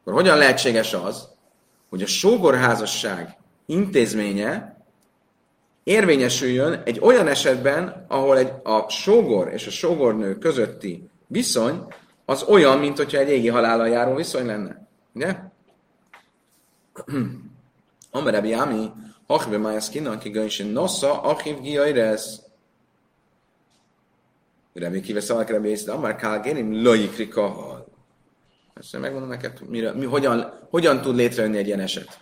Akkor hogyan lehetséges az, hogy a sógorházasság intézménye érvényesüljön egy olyan esetben, ahol egy, a sógor és a sógornő közötti viszony az olyan, mint hogyha egy égi halállal járó viszony lenne. Ugye? Amerebi Ami, Achbe Májaszkina, aki göncsén nosza, Achiv Giairez. Rebi kivesz a Rebi észre, Amar Kálgérim, Lojikri Kahal. Ezt megmondom neked, mire, mi, hogyan, hogyan tud létrejönni egy ilyen eset.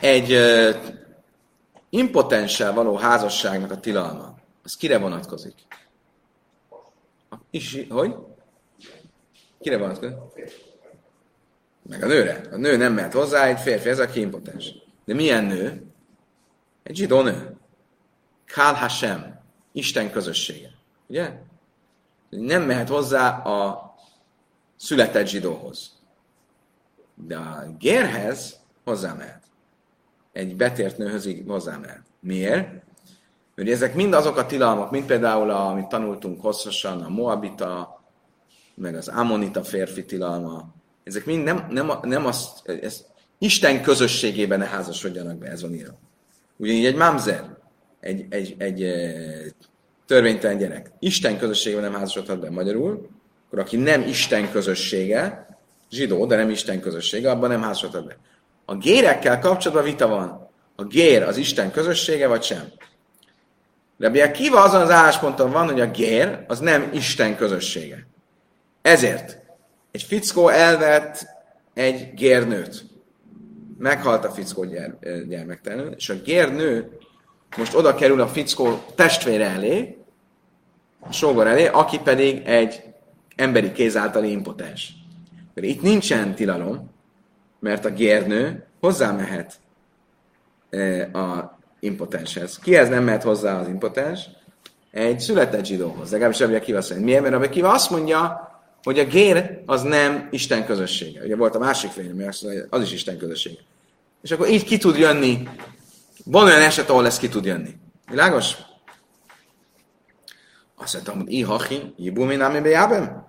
Egy uh, impotenssel való házasságnak a tilalma, az kire vonatkozik? Is, hogy? Kire vonatkozik? Meg a nőre. A nő nem mehet hozzá, egy férfi, ez a impotens. De milyen nő? Egy zsidó nő. Kál Hashem. Isten közössége. Ugye? Nem mehet hozzá a született zsidóhoz. De a gérhez hozzá mehet. Egy betért nőhöz hozzá mehet. Miért? Mert ezek mind azok a tilalmak, mint például, a, amit tanultunk hosszasan, a Moabita, meg az Amonita férfi tilalma, ezek mind nem, nem, nem azt, ez, Isten közösségében ne házasodjanak be, ez van írva. Ugyanígy egy mamzer, egy, egy, egy, egy törvénytelen gyerek, Isten közösségében nem házasodhat be magyarul, akkor aki nem Isten közössége, zsidó, de nem Isten közössége, abban nem házasodhat be. A gérekkel kapcsolatban vita van. A gér az Isten közössége, vagy sem? Rabbi Akiva azon az állásponton van, hogy a gér az nem Isten közössége. Ezért egy fickó elvett egy gérnőt. Meghalt a fickó gyermektelenül, és a gérnő most oda kerül a fickó testvére elé, sógor elé, aki pedig egy emberi kéz általi impotens. Mert itt nincsen tilalom, mert a gérnő hozzámehet e, a impotenshez. Kihez nem mehet hozzá az impotens? Egy született zsidóhoz. Legalábbis Rabbi Akiva szerint. Miért? Mert Rabbi Akiva azt mondja, hogy a gér az nem Isten közössége. Ugye volt a másik vélemény, az is Isten közössége. És akkor így ki tud jönni. Van olyan eset, ahol ez ki tud jönni. Világos? Azt mondtam, hogy ihachi, jibumi nami bejábem?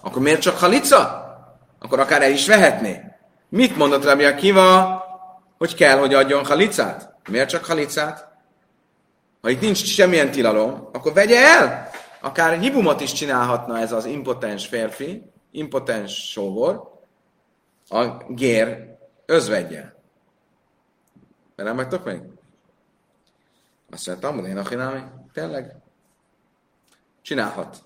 Akkor miért csak halica? Akkor akár el is vehetné. Mit mondott Rabbi Akiva, hogy kell, hogy adjon halicát? Miért csak halicát? Ha itt nincs semmilyen tilalom, akkor vegye el! Akár hibumot is csinálhatna ez az impotens férfi, impotens sógor, a gér özvegye. Nem vagytok még? Azt mondtam, hogy én a tényleg csinálhat.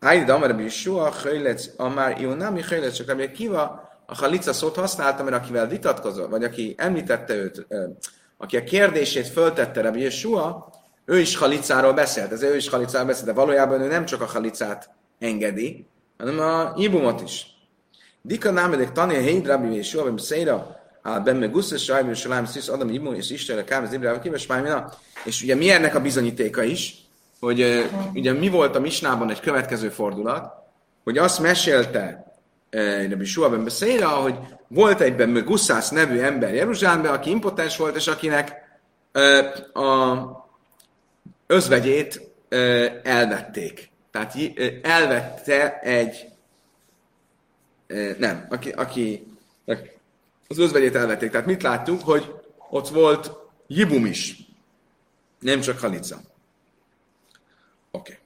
Ájdi Amar Bishua, Hajlec, Amár Ionami Hajlec, csak Rabbi Kiva a halica szót használta, mert akivel vitatkozol, vagy aki említette őt, aki a kérdését föltette Rabbi Yeshua, ő is halicáról beszélt, ez ő is halicáról beszélt, de valójában ő nem csak a halicát engedi, hanem a ibumot is. Dika námedek tani a héd Rabbi Yeshua, vagy Széra, ben meg guszes sajmi, és szisz, adom ibum, és Istenre kám, az Ibrahim, kíves és ugye mi ennek a bizonyítéka is, hogy ugye mi volt a Misnában egy következő fordulat, hogy azt mesélte Rabbi Shua ben Beszéra, hogy volt egy Ben Gusszász nevű ember Jeruzsálemben, aki impotens volt, és akinek a özvegyét elvették. Tehát elvette egy nem, aki, aki az özvegyét elvették. Tehát mit láttunk, hogy ott volt Jibum is, nem csak Halica. Oké. Okay.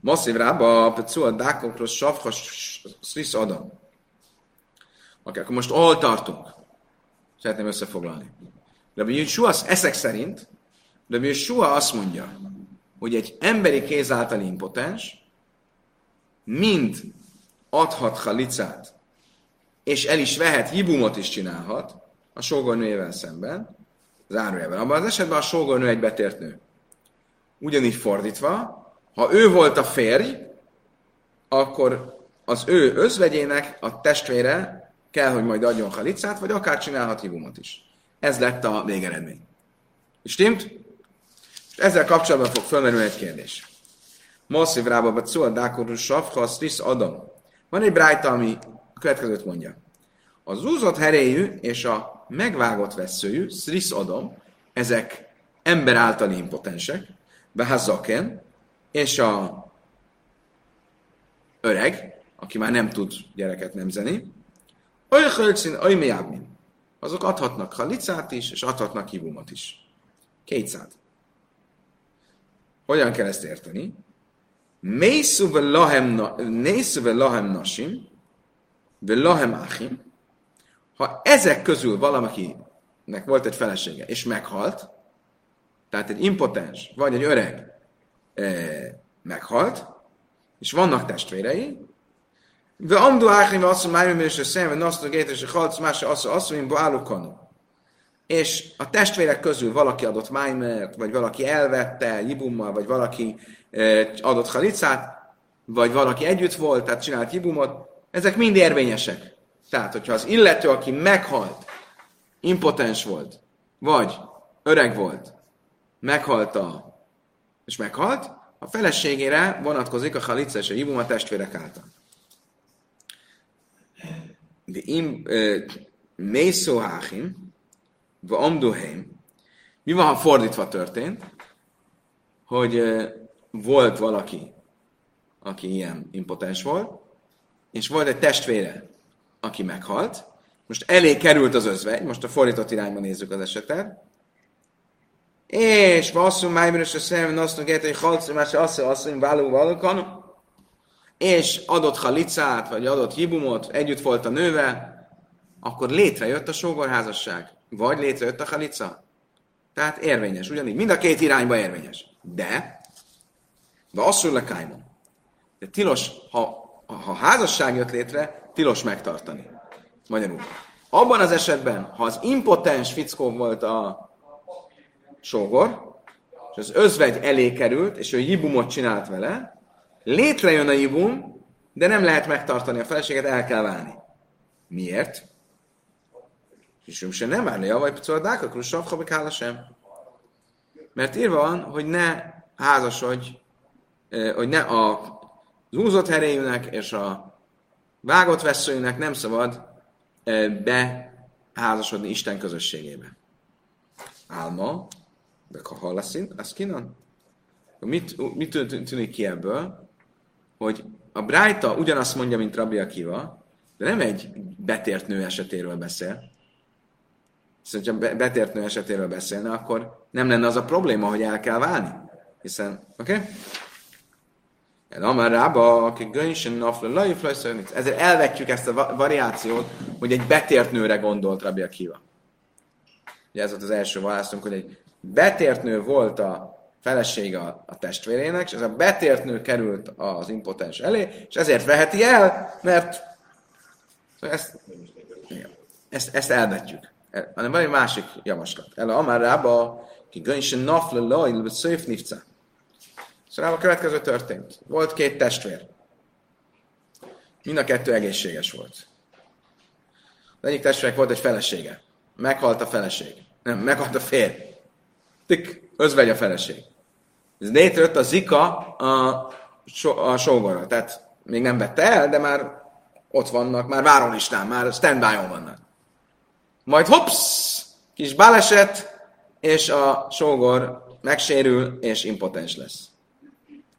Masszív rába pecua dákokról savha szisz adam. Oké, akkor most ahol tartunk? Szeretném összefoglalni. Rabbi Yeshua eszek szerint, Rabbi Yeshua azt mondja, hogy egy emberi kéz által impotens mind adhat halicát, és el is vehet, hibumot is csinálhat a sógornőjével szemben, zárójelben. Abban az esetben a sógornő egy betért nő. Ugyanígy fordítva, ha ő volt a férj, akkor az ő özvegyének a testvére kell, hogy majd adjon halicát, vagy akár csinálhat hívumot is. Ez lett a végeredmény. Stimmt? És ezzel kapcsolatban fog felmerülni egy kérdés. Mosszív rába, vagy szó a dákorus savha, strisz adom. Van egy brájta, ami a következőt mondja. Az úzott heréjű és a megvágott veszőjű, strisz adom, ezek ember általi impotensek, behazaken, és a öreg, aki már nem tud gyereket nemzeni, olyan hölgyszín, olyan mélyábbmin. Azok adhatnak halicát is, és adhatnak hívumot is. Kétszád. Hogyan kell ezt érteni? Mészú ve lahem nasim, ve lahem achim. Ha ezek közül valakinek volt egy felesége, és meghalt, tehát egy impotens, vagy egy öreg, meghalt, és vannak testvérei, de amdu áhim azt mondja, hogy és a a gét, és a halc más azt azt mondja, és a testvérek közül valaki adott májmert, vagy valaki elvette jibummal, vagy valaki adott halicát, vagy valaki együtt volt, tehát csinált jibumot, ezek mind érvényesek. Tehát, hogyha az illető, aki meghalt, impotens volt, vagy öreg volt, meghalt a és meghalt, a feleségére vonatkozik a halica és a hibum a testvérek által. De im mészó háchim, vagy amduheim, mi van, ha fordítva történt, hogy volt valaki, aki ilyen impotens volt, és volt egy testvére, aki meghalt, most elé került az özvegy, most a fordított irányba nézzük az esetet, és vasszú májmeres a szemben azt mondja, hogy halsz, más azt mondja, váló valókan, és adott halicát, vagy adott hibumot, együtt volt a nővel, akkor létrejött a sógorházasság, vagy létrejött a halica. Tehát érvényes, ugyanígy. Mind a két irányba érvényes. De, de asszul. De tilos, ha, ha házasság jött létre, tilos megtartani. Magyarul. Abban az esetben, ha az impotens fickó volt a sógor, és az özvegy elé került, és ő jibumot csinált vele, létrejön a jibum, de nem lehet megtartani a feleséget, el kell válni. Miért? És se nem állni, vagy picol a dákakról, savha sem. mert írva van, hogy ne házasodj, hogy ne a, az úzott heréjűnek és a vágott veszőjűnek nem szabad eh, beházasodni Isten közösségébe. Álma, de ha hallaszint, az kinan? Mit, mit tűnik ki ebből? Hogy a Brájta ugyanazt mondja, mint Rabbi Akiva, de nem egy betért nő esetéről beszél. Szóval, ha betért nő esetéről beszélne, akkor nem lenne az a probléma, hogy el kell válni. Hiszen, oké? Okay? Amár rába, aki gönsen nafla Ezért elvetjük ezt a variációt, hogy egy betért nőre gondolt Rabbi Akiva. Ugye ez volt az első választunk, hogy egy betért volt a felesége a, a testvérének, és ez a betért került az impotens elé, és ezért veheti el, mert ezt, ezt, ezt elvetjük. E, hanem van egy másik javaslat. El a rába, ki gönsen nafle lajl, szőf nifca. Szóval a következő történt. Volt két testvér. Mind a kettő egészséges volt. Az egyik testvérek volt egy felesége. Meghalt a feleség. Nem, meghalt a férj. Tik, özvegy a feleség. Ez létrejött a zika a, so, a sógorra. Tehát még nem vette el, de már ott vannak, már várólistán, már standby-on vannak. Majd hopsz, kis baleset, és a sógor megsérül, és impotens lesz.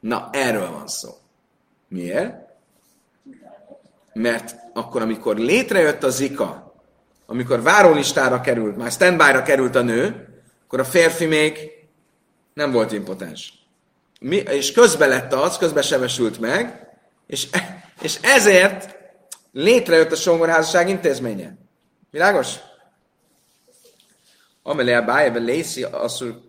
Na, erről van szó. Miért? Mert akkor, amikor létrejött a zika, amikor várólistára került, már standby-ra került a nő, akkor a férfi még nem volt impotens. Mi, és közbe lett az, közbe sebesült meg, és, és ezért létrejött a songorházasság intézménye. Világos? Amelé a bájebe lészi asszur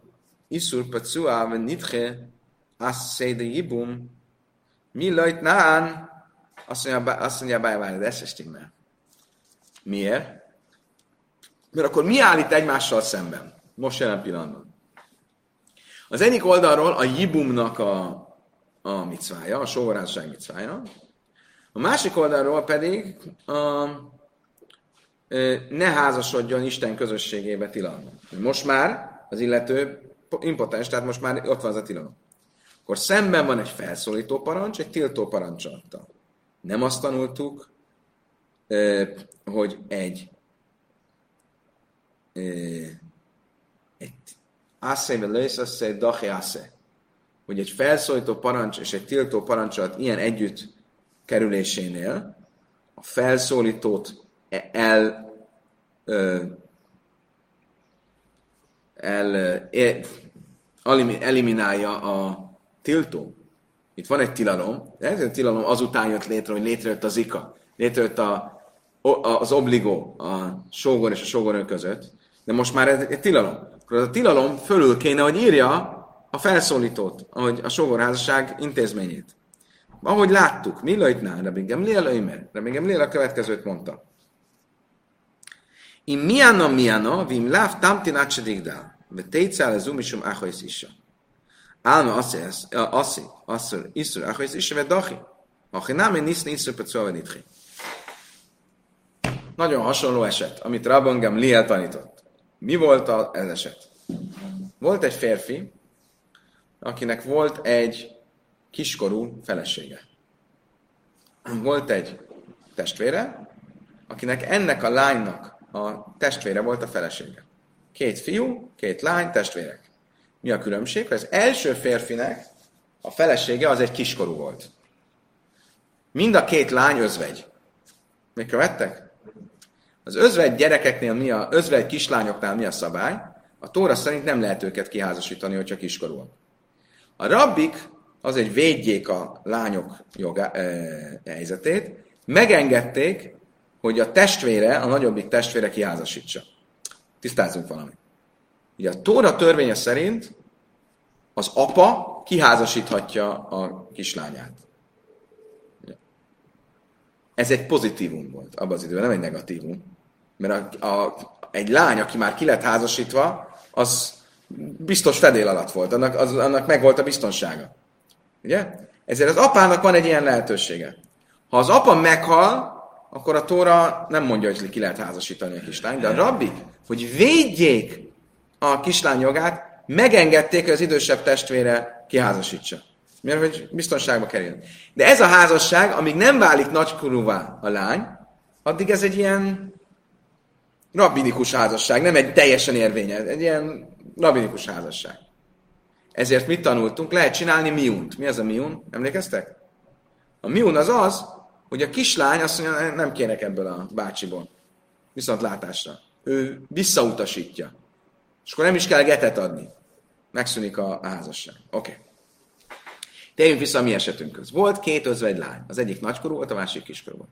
iszur pacua ve nitche azt széde jibum mi lajt nán azt mondja a bájebe, de ez stimmel. Miért? Mert akkor mi állít egymással szemben? Most jelen pillanatban. Az egyik oldalról a jibumnak a, a micvája, a sóvarázság micvája, a másik oldalról pedig a, ne házasodjon Isten közösségébe tilalom. Most már az illető impotens, tehát most már ott van az a tilalom. Akkor szemben van egy felszólító parancs, egy tiltó parancsolattal. Nem azt tanultuk, hogy egy egy asszébe lősz, asszé, daché asszé. Hogy egy felszólító parancs és egy tiltó parancsolat ilyen együtt kerülésénél a felszólítót el el, el eliminálja a tiltó. Itt van egy tilalom, ez a tilalom azután jött létre, hogy létrejött az ika, létrejött a, az obligó a sógor és a sógornő között, de most már ez egy tilalom. Akkor az a tilalom fölül kéne, hogy írja a felszólítót, ahogy a sógorházasság intézményét. Ahogy láttuk, mi lajtnál, Rabbi Gamliel öimer. Rabbi Gamliel a következőt mondta. Im miana miana, vim láv tamtin átsedigdál, ve tétszál az umisum áhajsz is. Álma asszi, asszor, iszur áhajsz is, ve dachi. Achi námi niszni iszur pecua nitchi. Nagyon hasonló eset, amit Rabban Gamliel tanított. Mi volt az eset? Volt egy férfi, akinek volt egy kiskorú felesége. Volt egy testvére, akinek ennek a lánynak a testvére volt a felesége. Két fiú, két lány, testvérek. Mi a különbség? Az első férfinek a felesége az egy kiskorú volt. Mind a két lány özvegy. Még követtek? Az özvegy gyerekeknél mi a, özvegy kislányoknál mi a szabály? A Tóra szerint nem lehet őket kiházasítani, hogyha kiskorúak. A rabbik azért védjék a lányok joga, e, helyzetét, megengedték, hogy a testvére, a nagyobbik testvére kiházasítsa. Tisztázzunk valamit. Ugye a Tóra törvénye szerint az apa kiházasíthatja a kislányát. Ez egy pozitívum volt abban az időben, nem egy negatívum. Mert a, a, egy lány, aki már ki lett házasítva, az biztos fedél alatt volt, annak, az, annak meg volt a biztonsága. Ugye? Ezért az apának van egy ilyen lehetősége. Ha az apa meghal, akkor a Tóra nem mondja, hogy ki lehet házasítani a kislányt, de a rabbik, hogy védjék a kislány jogát, megengedték, hogy az idősebb testvére kiházasítsa. Miért, hogy biztonságba kerüljön. De ez a házasság, amíg nem válik nagykorúvá a lány, addig ez egy ilyen rabinikus házasság, nem egy teljesen érvényes, egy ilyen rabinikus házasság. Ezért mit tanultunk? Lehet csinálni miunt. Mi az a miun? Emlékeztek? A miun az az, hogy a kislány azt mondja, nem kérek ebből a bácsiból. Viszont látásra. Ő visszautasítja. És akkor nem is kell getet adni. Megszűnik a, házasság. Oké. Okay. Térjünk vissza a mi esetünkhöz. Volt két özvegy lány. Az egyik nagykorú volt, a másik kiskorú volt.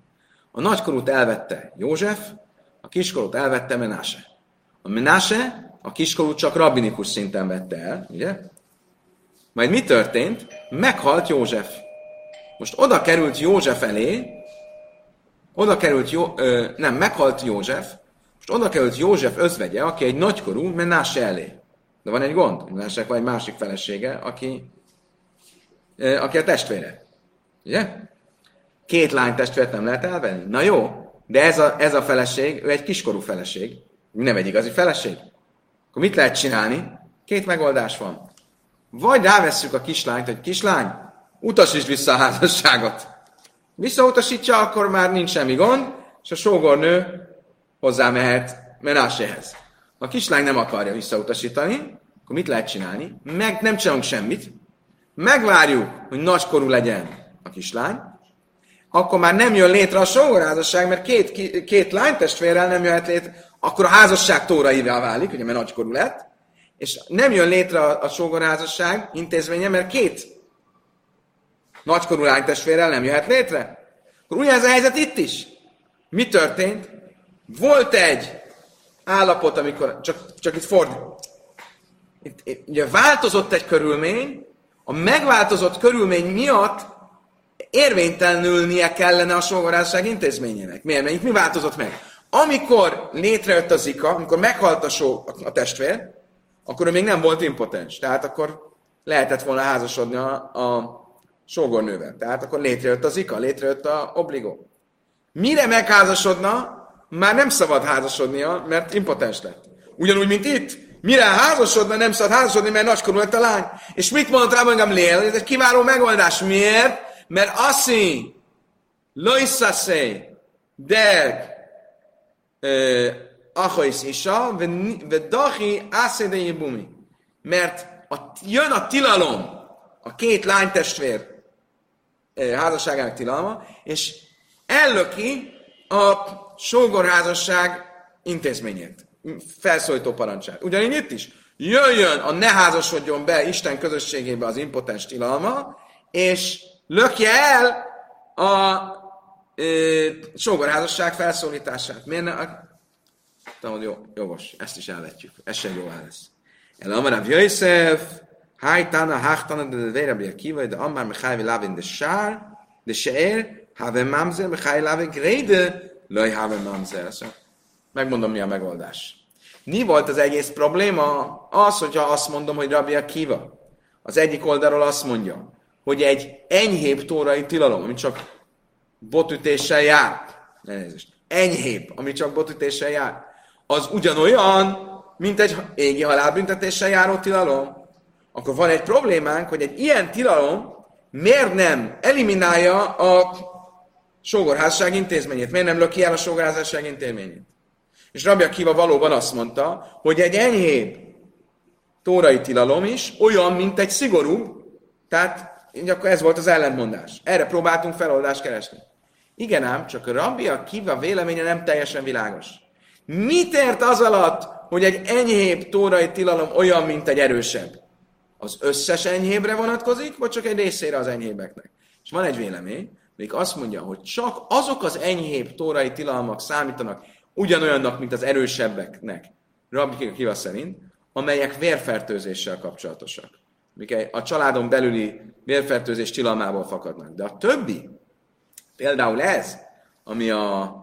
A nagykorút elvette József, a kiskorút elvette Menase. A Menase a kiskorút csak rabbinikus szinten vette el, ugye? Majd mi történt? Meghalt József. Most oda került József elé, oda került, Jó, ö, nem, meghalt József, most oda került József özvegye, aki egy nagykorú Menase elé. De van egy gond, Menásek van egy másik felesége, aki, ö, aki a testvére. Ugye? Két lány testvért nem lehet elvenni? Na jó, de ez a, ez a feleség, ő egy kiskorú feleség, nem egy igazi feleség. Akkor mit lehet csinálni? Két megoldás van. Vagy rávesszük a kislányt, hogy kislány, utasítsd vissza a házasságot. Visszautasítja, akkor már nincs semmi gond, és a sógornő hozzá mehet menáséhez. Ha a kislány nem akarja visszautasítani, akkor mit lehet csinálni? Meg nem csinálunk semmit, megvárjuk, hogy nagykorú legyen a kislány, akkor már nem jön létre a sógorházasság, mert két, két lánytestvérrel nem jöhet létre, akkor a házasság tóraivá válik, ugye, mert nagykorú lett, és nem jön létre a, a sógorházasság intézménye, mert két nagykorú lánytestvérrel nem jöhet létre. Akkor ugyanez a helyzet itt is. Mi történt? Volt egy állapot, amikor, csak, csak itt fordít. Itt, itt, ugye változott egy körülmény, a megváltozott körülmény miatt érvénytelenülnie kellene a sógorházasság intézményének. Miért? Mert itt mi változott meg? Amikor létrejött a zika, amikor meghalt a, só, a testvér, akkor ő még nem volt impotens. Tehát akkor lehetett volna házasodni a, a sógornővel. Tehát akkor létrejött az ika, létrejött a obligó. Mire megházasodna, már nem szabad házasodnia, mert impotens lett. Ugyanúgy, mint itt, mire házasodna, nem szabad házasodni, mert nagykorú lett a lány. És mit mondott rá engem Lél? Ez egy kiváló megoldás. Miért? Mert aszi, loiszaszé, derg, achais isa, vedachi ászéde jibumi. Mert a, jön a tilalom, a két lánytestvér házasságának tilalma, és ellöki a sógorházasság intézményét, felszólító parancsát. Ugyanígy itt is. Jöjjön a ne házasodjon be Isten közösségébe az impotens tilalma, és lökje el a ö, sógorházasság felszólítását. Miért ne? Tudom, jó, jogos, ezt is elvetjük. Ez sem jó lesz. El Amarav Jöjszef, Hájtana, Háhtana, de Rabbi Akiva, de Amar Mechai Lavin de Sár, de Seer, Have Mamzer, Mechai Lavin Gréde, Laj Have Mamzer. Megmondom, mi a megoldás. Mi volt az egész probléma? Az, hogyha azt mondom, hogy Rabbi Akiva. Az egyik oldalról azt mondja, hogy egy enyhébb tórai tilalom, ami csak botütéssel jár, elnézést, enyhébb, ami csak botütéssel jár, az ugyanolyan, mint egy égi halálbüntetéssel járó tilalom. Akkor van egy problémánk, hogy egy ilyen tilalom miért nem eliminálja a sógorházság intézményét, miért nem löki el a sógorházság intézményét. És Rabbi Akiva valóban azt mondta, hogy egy enyhébb tórai tilalom is olyan, mint egy szigorú, tehát akkor ez volt az ellentmondás. Erre próbáltunk feloldást keresni. Igen ám, csak a Rabbi Akiva véleménye nem teljesen világos. Mit ért az alatt, hogy egy enyhébb tórai tilalom olyan, mint egy erősebb? az összes enyhébre vonatkozik, vagy csak egy részére az enyhébeknek. És van egy vélemény, még azt mondja, hogy csak azok az enyhébb tórai tilalmak számítanak ugyanolyannak, mint az erősebbeknek, Rabbi Kiva szerint, amelyek vérfertőzéssel kapcsolatosak. Mik a családon belüli vérfertőzés tilalmából fakadnak. De a többi, például ez, ami a,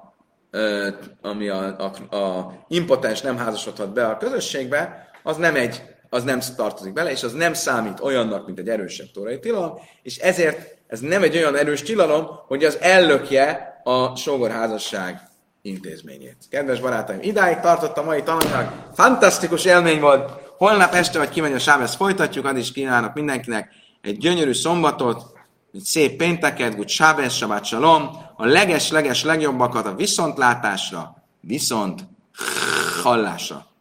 ami a, a, a impotens nem házasodhat be a közösségbe, az nem egy az nem tartozik bele, és az nem számít olyannak, mint egy erősebb tórai tilalom, és ezért ez nem egy olyan erős tilalom, hogy az ellökje a sógorházasság intézményét. Kedves barátaim, idáig tartott a mai tananyag, fantasztikus élmény volt, Holnap este, vagy kimegy a sábesz, folytatjuk, addig is kívánok mindenkinek egy gyönyörű szombatot, egy szép pénteket, good sábesz, sabát shalom, a leges-leges legjobbakat a viszontlátásra, viszont hallásra.